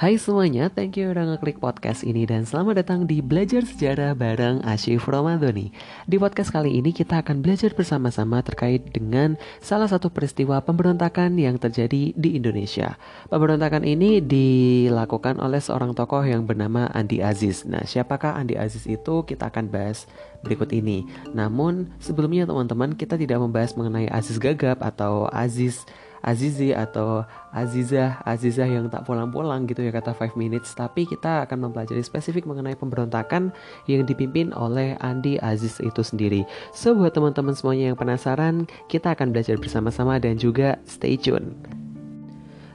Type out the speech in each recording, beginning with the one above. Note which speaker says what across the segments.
Speaker 1: Hai semuanya, thank you udah ngeklik podcast ini dan selamat datang di Belajar Sejarah bareng Asyif Romadhoni. Di podcast kali ini kita akan belajar bersama-sama terkait dengan salah satu peristiwa pemberontakan yang terjadi di Indonesia. Pemberontakan ini dilakukan oleh seorang tokoh yang bernama Andi Aziz. Nah, siapakah Andi Aziz itu? Kita akan bahas berikut ini. Namun, sebelumnya teman-teman, kita tidak membahas mengenai Aziz Gagap atau Aziz Azizi atau Azizah Azizah yang tak pulang-pulang gitu ya kata 5 minutes. Tapi kita akan mempelajari spesifik mengenai pemberontakan yang dipimpin oleh Andi Aziz itu sendiri. So buat teman-teman semuanya yang penasaran kita akan belajar bersama-sama dan juga stay tune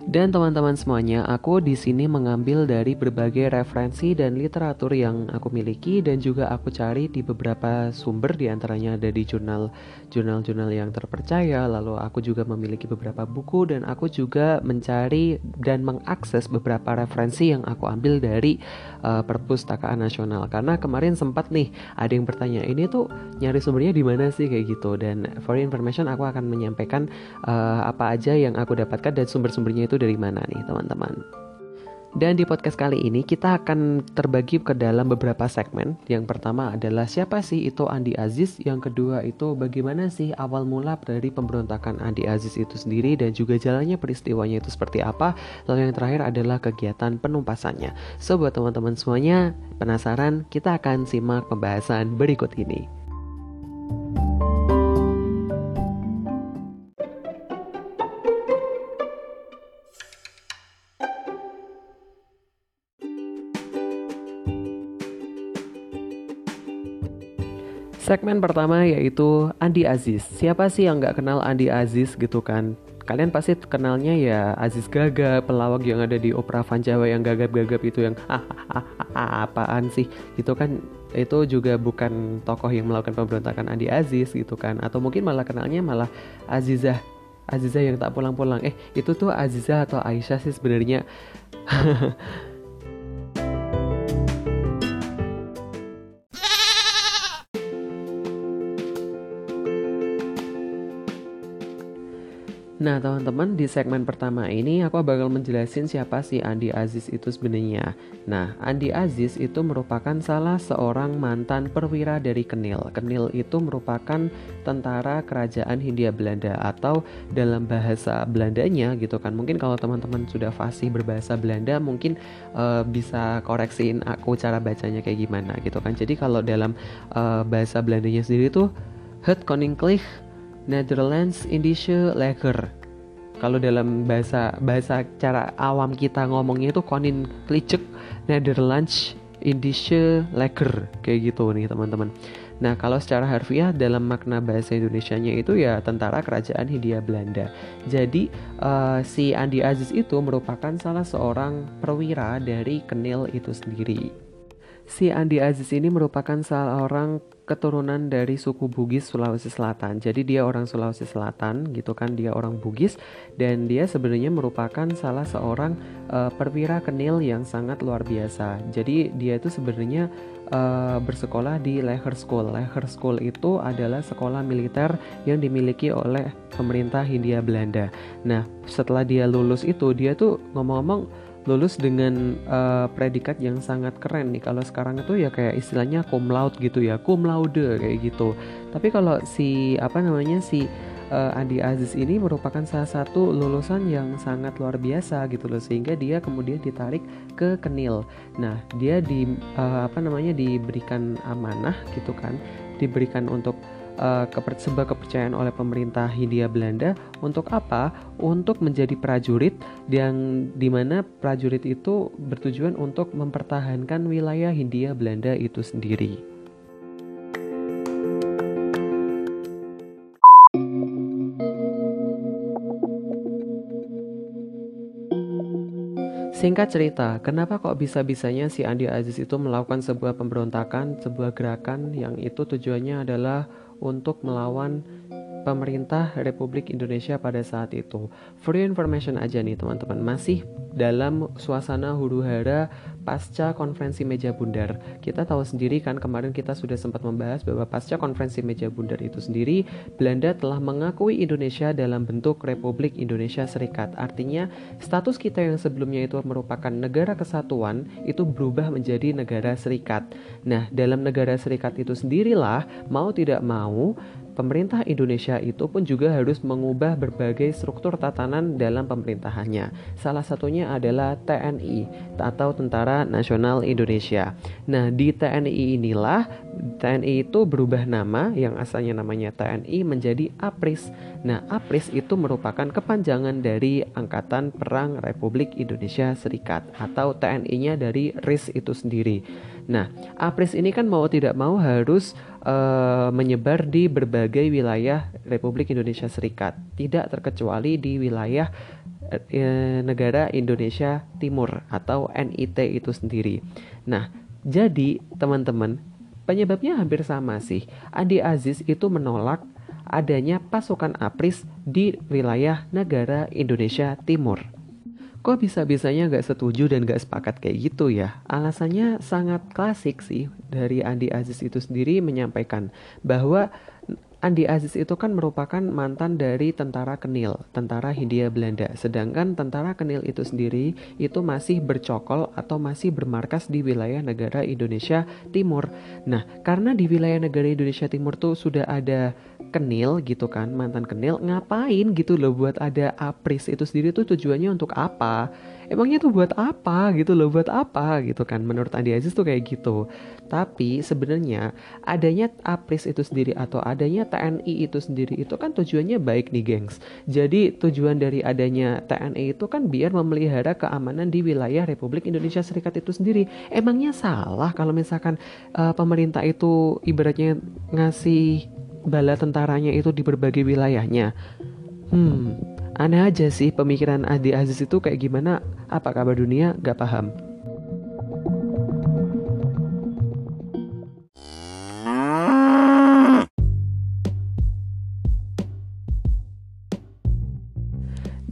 Speaker 1: dan teman-teman semuanya, aku di sini mengambil dari berbagai referensi dan literatur yang aku miliki dan juga aku cari di beberapa sumber di antaranya ada di jurnal jurnal-jurnal yang terpercaya. Lalu aku juga memiliki beberapa buku dan aku juga mencari dan mengakses beberapa referensi yang aku ambil dari uh, perpustakaan nasional. Karena kemarin sempat nih ada yang bertanya ini tuh nyari sumbernya di mana sih kayak gitu. Dan for information aku akan menyampaikan uh, apa aja yang aku dapatkan dan sumber-sumbernya itu itu dari mana nih teman-teman. Dan di podcast kali ini kita akan terbagi ke dalam beberapa segmen. Yang pertama adalah siapa sih itu Andi Aziz, yang kedua itu bagaimana sih awal mula dari pemberontakan Andi Aziz itu sendiri dan juga jalannya peristiwanya itu seperti apa. Lalu yang terakhir adalah kegiatan penumpasannya. So buat teman-teman semuanya penasaran, kita akan simak pembahasan berikut ini. Segmen pertama yaitu Andi Aziz. Siapa sih yang nggak kenal Andi Aziz gitu kan? Kalian pasti kenalnya ya Aziz Gaga, pelawak yang ada di opera Van Jawa yang gagap-gagap itu yang ah, ah, ah, ah apaan sih? Itu kan itu juga bukan tokoh yang melakukan pemberontakan Andi Aziz gitu kan? Atau mungkin malah kenalnya malah Azizah Azizah yang tak pulang-pulang. Eh, itu tuh Azizah atau Aisyah sih sebenarnya. Nah teman-teman di segmen pertama ini aku bakal menjelasin siapa sih Andi Aziz itu sebenarnya. Nah Andi Aziz itu merupakan salah seorang mantan perwira dari Kenil. Kenil itu merupakan tentara kerajaan Hindia Belanda atau dalam bahasa Belandanya gitu kan. Mungkin kalau teman-teman sudah fasih berbahasa Belanda mungkin uh, bisa koreksiin aku cara bacanya kayak gimana gitu kan. Jadi kalau dalam uh, bahasa Belandanya sendiri tuh Het Koninklijk Netherlands Indische Leger. Kalau dalam bahasa bahasa cara awam kita ngomongnya itu Konin Klicek Netherlands Indische Leger kayak gitu nih teman-teman. Nah kalau secara harfiah dalam makna bahasa Indonesia-nya itu ya tentara kerajaan Hindia Belanda. Jadi uh, si Andi Aziz itu merupakan salah seorang perwira dari Kenil itu sendiri. Si Andi Aziz ini merupakan seorang keturunan dari suku Bugis Sulawesi Selatan. Jadi dia orang Sulawesi Selatan gitu kan, dia orang Bugis dan dia sebenarnya merupakan salah seorang uh, perwira kenil yang sangat luar biasa. Jadi dia itu sebenarnya uh, bersekolah di Leher School. Leher School itu adalah sekolah militer yang dimiliki oleh pemerintah Hindia Belanda. Nah, setelah dia lulus itu dia tuh ngomong-ngomong lulus dengan uh, predikat yang sangat keren nih. Kalau sekarang itu ya kayak istilahnya cum laude gitu ya cum laude kayak gitu. Tapi kalau si apa namanya si uh, Andi Aziz ini merupakan salah satu lulusan yang sangat luar biasa gitu loh sehingga dia kemudian ditarik ke Kenil. Nah dia di uh, apa namanya diberikan amanah gitu kan diberikan untuk uh, sebuah kepercayaan oleh pemerintah Hindia Belanda untuk apa? Untuk menjadi prajurit yang di mana prajurit itu bertujuan untuk mempertahankan wilayah Hindia Belanda itu sendiri. Singkat cerita, kenapa kok bisa-bisanya si Andi Aziz itu melakukan sebuah pemberontakan, sebuah gerakan yang itu tujuannya adalah untuk melawan pemerintah Republik Indonesia pada saat itu. Your information aja nih teman-teman, masih dalam suasana huru hara pasca konferensi meja bundar. Kita tahu sendiri kan kemarin kita sudah sempat membahas bahwa pasca konferensi meja bundar itu sendiri, Belanda telah mengakui Indonesia dalam bentuk Republik Indonesia Serikat. Artinya, status kita yang sebelumnya itu merupakan negara kesatuan itu berubah menjadi negara serikat. Nah, dalam negara serikat itu sendirilah mau tidak mau pemerintah Indonesia itu pun juga harus mengubah berbagai struktur tatanan dalam pemerintahannya. Salah satunya adalah TNI atau Tentara Nasional Indonesia. Nah, di TNI inilah TNI itu berubah nama yang asalnya namanya TNI menjadi APRIS. Nah, APRIS itu merupakan kepanjangan dari Angkatan Perang Republik Indonesia Serikat atau TNI-nya dari RIS itu sendiri. Nah, APRIS ini kan mau tidak mau harus uh, menyebar di berbagai wilayah Republik Indonesia Serikat, tidak terkecuali di wilayah uh, negara Indonesia Timur atau NIT itu sendiri. Nah, jadi teman-teman, penyebabnya hampir sama sih. Andi Aziz itu menolak adanya pasukan APRIS di wilayah negara Indonesia Timur. Kok bisa-bisanya gak setuju dan gak sepakat kayak gitu ya? Alasannya sangat klasik sih dari Andi Aziz itu sendiri menyampaikan bahwa Andi Aziz itu kan merupakan mantan dari tentara Kenil, tentara Hindia Belanda. Sedangkan tentara Kenil itu sendiri itu masih bercokol atau masih bermarkas di wilayah negara Indonesia Timur. Nah, karena di wilayah negara Indonesia Timur tuh sudah ada Kenil gitu kan, mantan Kenil, ngapain gitu loh buat ada APRIS itu sendiri tuh tujuannya untuk apa? Emangnya tuh buat apa gitu loh buat apa gitu kan? Menurut Andi Aziz tuh kayak gitu. Tapi sebenarnya adanya APRIS itu sendiri atau adanya TNI itu sendiri itu kan tujuannya baik nih gengs. Jadi tujuan dari adanya TNI itu kan biar memelihara keamanan di wilayah Republik Indonesia Serikat itu sendiri. Emangnya salah kalau misalkan uh, pemerintah itu ibaratnya ngasih bala tentaranya itu di berbagai wilayahnya? Hmm Aneh aja sih pemikiran Adi Aziz itu kayak gimana, apa kabar dunia gak paham.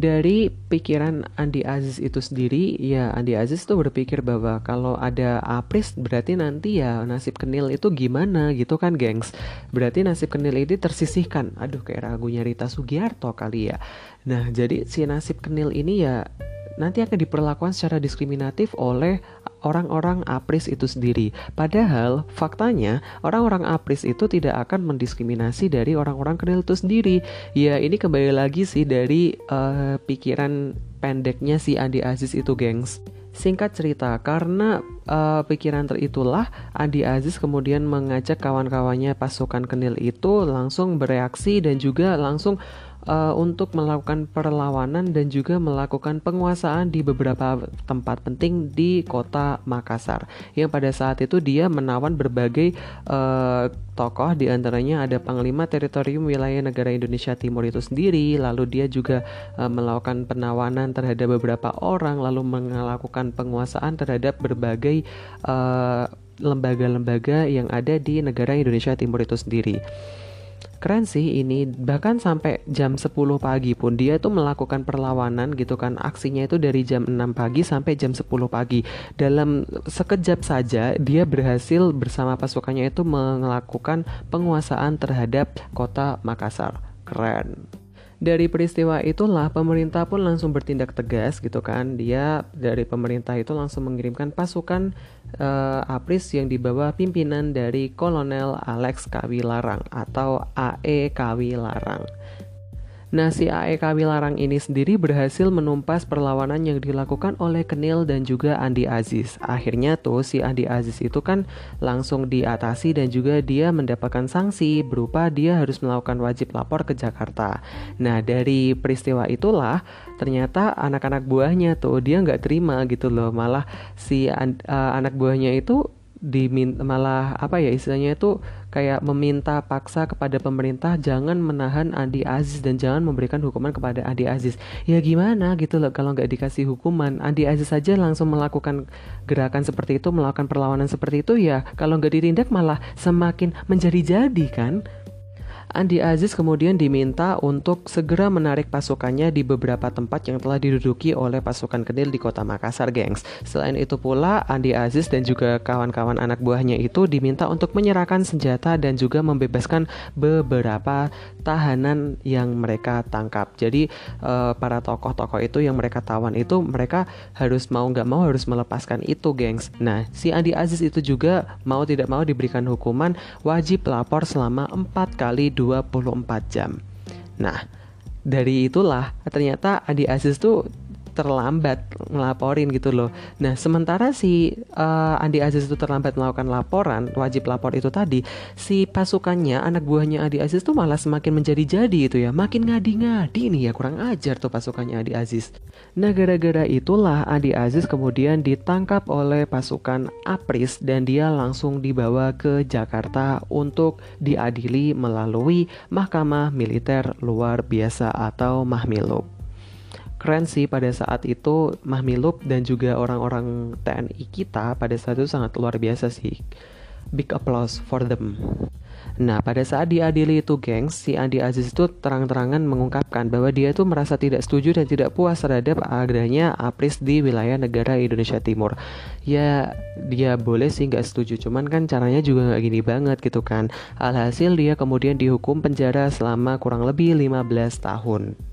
Speaker 1: Dari pikiran Andi Aziz itu sendiri, ya Andi Aziz tuh berpikir bahwa kalau ada Apris berarti nanti ya nasib Kenil itu gimana gitu kan, gengs. Berarti nasib Kenil ini tersisihkan. Aduh, kayak ragunya Rita Sugiarto kali ya. Nah, jadi si nasib Kenil ini ya nanti akan diperlakukan secara diskriminatif oleh orang-orang APRIS itu sendiri. Padahal faktanya orang-orang APRIS itu tidak akan mendiskriminasi dari orang-orang kenil itu sendiri. Ya ini kembali lagi sih dari uh, pikiran pendeknya si Andi Aziz itu gengs. Singkat cerita, karena uh, pikiran teritulah Andi Aziz kemudian mengajak kawan-kawannya pasukan Kenil itu langsung bereaksi dan juga langsung uh, untuk melakukan perlawanan dan juga melakukan penguasaan di beberapa tempat penting di kota Makassar. Yang pada saat itu dia menawan berbagai uh, tokoh di antaranya ada Panglima Teritorium Wilayah Negara Indonesia Timur itu sendiri, lalu dia juga uh, melakukan penawanan terhadap beberapa orang, lalu melakukan penguasaan terhadap berbagai lembaga-lembaga uh, yang ada di negara Indonesia Timur itu sendiri. Keren sih ini. Bahkan sampai jam 10 pagi pun dia tuh melakukan perlawanan gitu kan. Aksinya itu dari jam 6 pagi sampai jam 10 pagi. Dalam sekejap saja dia berhasil bersama pasukannya itu melakukan penguasaan terhadap kota Makassar. Keren dari peristiwa itulah pemerintah pun langsung bertindak tegas gitu kan. Dia dari pemerintah itu langsung mengirimkan pasukan uh, APRIS yang dibawa pimpinan dari Kolonel Alex Kawilarang atau AE Kawilarang Nah, si AEK Wilarang ini sendiri berhasil menumpas perlawanan yang dilakukan oleh Kenil dan juga Andi Aziz. Akhirnya tuh si Andi Aziz itu kan langsung diatasi dan juga dia mendapatkan sanksi berupa dia harus melakukan wajib lapor ke Jakarta. Nah, dari peristiwa itulah ternyata anak-anak buahnya tuh dia nggak terima gitu loh. Malah si uh, anak buahnya itu diminta malah apa ya istilahnya itu kayak meminta paksa kepada pemerintah jangan menahan Andi Aziz dan jangan memberikan hukuman kepada Andi Aziz. Ya gimana gitu loh kalau nggak dikasih hukuman Andi Aziz saja langsung melakukan gerakan seperti itu melakukan perlawanan seperti itu ya kalau nggak ditindak malah semakin menjadi-jadi kan Andi Aziz kemudian diminta untuk segera menarik pasukannya di beberapa tempat yang telah diduduki oleh pasukan Kedil di kota Makassar, gengs. Selain itu pula, Andi Aziz dan juga kawan-kawan anak buahnya itu diminta untuk menyerahkan senjata dan juga membebaskan beberapa tahanan yang mereka tangkap. Jadi uh, para tokoh-tokoh itu yang mereka tawan itu mereka harus mau nggak mau harus melepaskan itu, gengs. Nah, si Andi Aziz itu juga mau tidak mau diberikan hukuman wajib lapor selama 4 kali 24 jam. Nah, dari itulah ternyata Adi Aziz tuh terlambat ngelaporin gitu loh. Nah, sementara si uh, Andi Aziz itu terlambat melakukan laporan, wajib lapor itu tadi, si pasukannya, anak buahnya Andi Aziz tuh malah semakin menjadi-jadi itu ya, makin ngadi-ngadi nih ya, kurang ajar tuh pasukannya Andi Aziz. Nah, gara-gara itulah Andi Aziz kemudian ditangkap oleh pasukan Apris dan dia langsung dibawa ke Jakarta untuk diadili melalui Mahkamah Militer Luar Biasa atau Mahmilub keren sih pada saat itu Mahmilub dan juga orang-orang TNI kita pada saat itu sangat luar biasa sih. Big applause for them. Nah, pada saat diadili itu, gengs, si Andi Aziz itu terang-terangan mengungkapkan bahwa dia itu merasa tidak setuju dan tidak puas terhadap adanya APRIS di wilayah negara Indonesia Timur. Ya, dia boleh sih nggak setuju, cuman kan caranya juga nggak gini banget gitu kan. Alhasil dia kemudian dihukum penjara selama kurang lebih 15 tahun.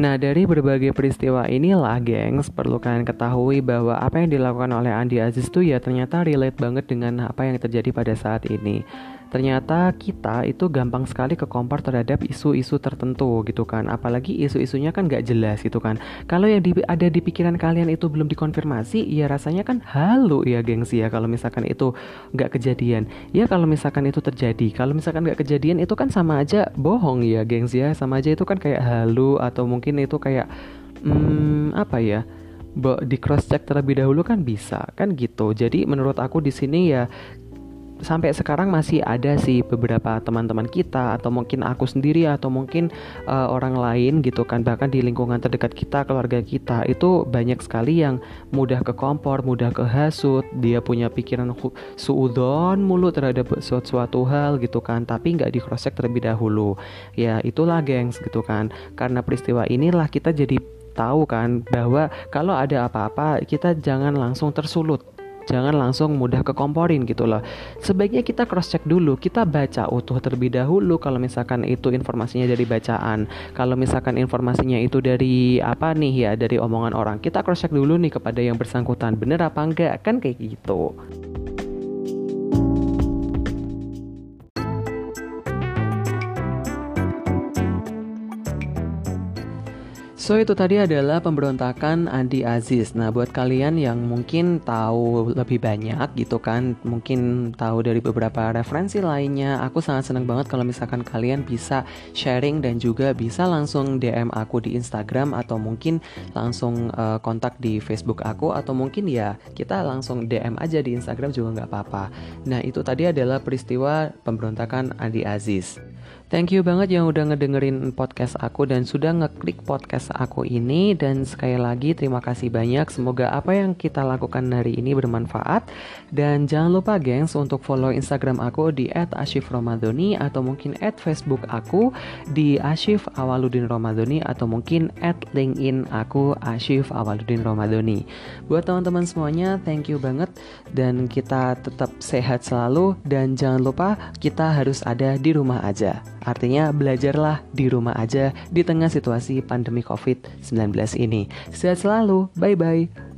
Speaker 1: Nah, dari berbagai peristiwa inilah, gengs, perlu kalian ketahui bahwa apa yang dilakukan oleh Andi Aziz itu ya ternyata relate banget dengan apa yang terjadi pada saat ini. Ternyata kita itu gampang sekali ke kompor terhadap isu-isu tertentu gitu kan. Apalagi isu-isunya kan gak jelas gitu kan. Kalau yang di, ada di pikiran kalian itu belum dikonfirmasi ya rasanya kan halu ya gengsi ya kalau misalkan itu gak kejadian. Ya kalau misalkan itu terjadi kalau misalkan gak kejadian itu kan sama aja bohong ya gengsi ya. Sama aja itu kan kayak halu atau mungkin itu kayak hmm, apa ya di cross check terlebih dahulu kan bisa kan gitu. Jadi menurut aku di sini ya sampai sekarang masih ada sih beberapa teman-teman kita atau mungkin aku sendiri atau mungkin uh, orang lain gitu kan. Bahkan di lingkungan terdekat kita keluarga kita itu banyak sekali yang mudah ke kompor mudah ke hasut dia punya pikiran suudon mulu terhadap suatu, suatu hal gitu kan tapi nggak di cross check terlebih dahulu. Ya itulah gengs gitu kan. Karena peristiwa inilah kita jadi tahu kan bahwa kalau ada apa-apa kita jangan langsung tersulut jangan langsung mudah kekomporin gitu loh. Sebaiknya kita cross check dulu kita baca utuh terlebih dahulu kalau misalkan itu informasinya dari bacaan. Kalau misalkan informasinya itu dari apa nih ya dari omongan orang kita cross check dulu nih kepada yang bersangkutan bener apa enggak? Kan kayak gitu So itu tadi adalah pemberontakan Andi Aziz. Nah buat kalian yang mungkin tahu lebih banyak gitu kan, mungkin tahu dari beberapa referensi lainnya, aku sangat senang banget kalau misalkan kalian bisa sharing dan juga bisa langsung DM aku di Instagram atau mungkin langsung uh, kontak di Facebook aku atau mungkin ya kita langsung DM aja di Instagram juga nggak apa-apa. Nah itu tadi adalah peristiwa pemberontakan Andi Aziz. Thank you banget yang udah ngedengerin podcast aku dan sudah ngeklik podcast aku ini dan sekali lagi terima kasih banyak. Semoga apa yang kita lakukan hari ini bermanfaat dan jangan lupa gengs untuk follow Instagram aku di @ashifromadoni atau mungkin @facebook aku di Ashif Awaludin Romadoni atau mungkin @linkedin aku Ashif Awaludin Romadoni. Buat teman-teman semuanya, thank you banget dan kita tetap sehat selalu dan jangan lupa kita harus ada di rumah aja. Artinya belajarlah di rumah aja di tengah situasi pandemi COVID-19 ini. Sehat selalu, bye-bye.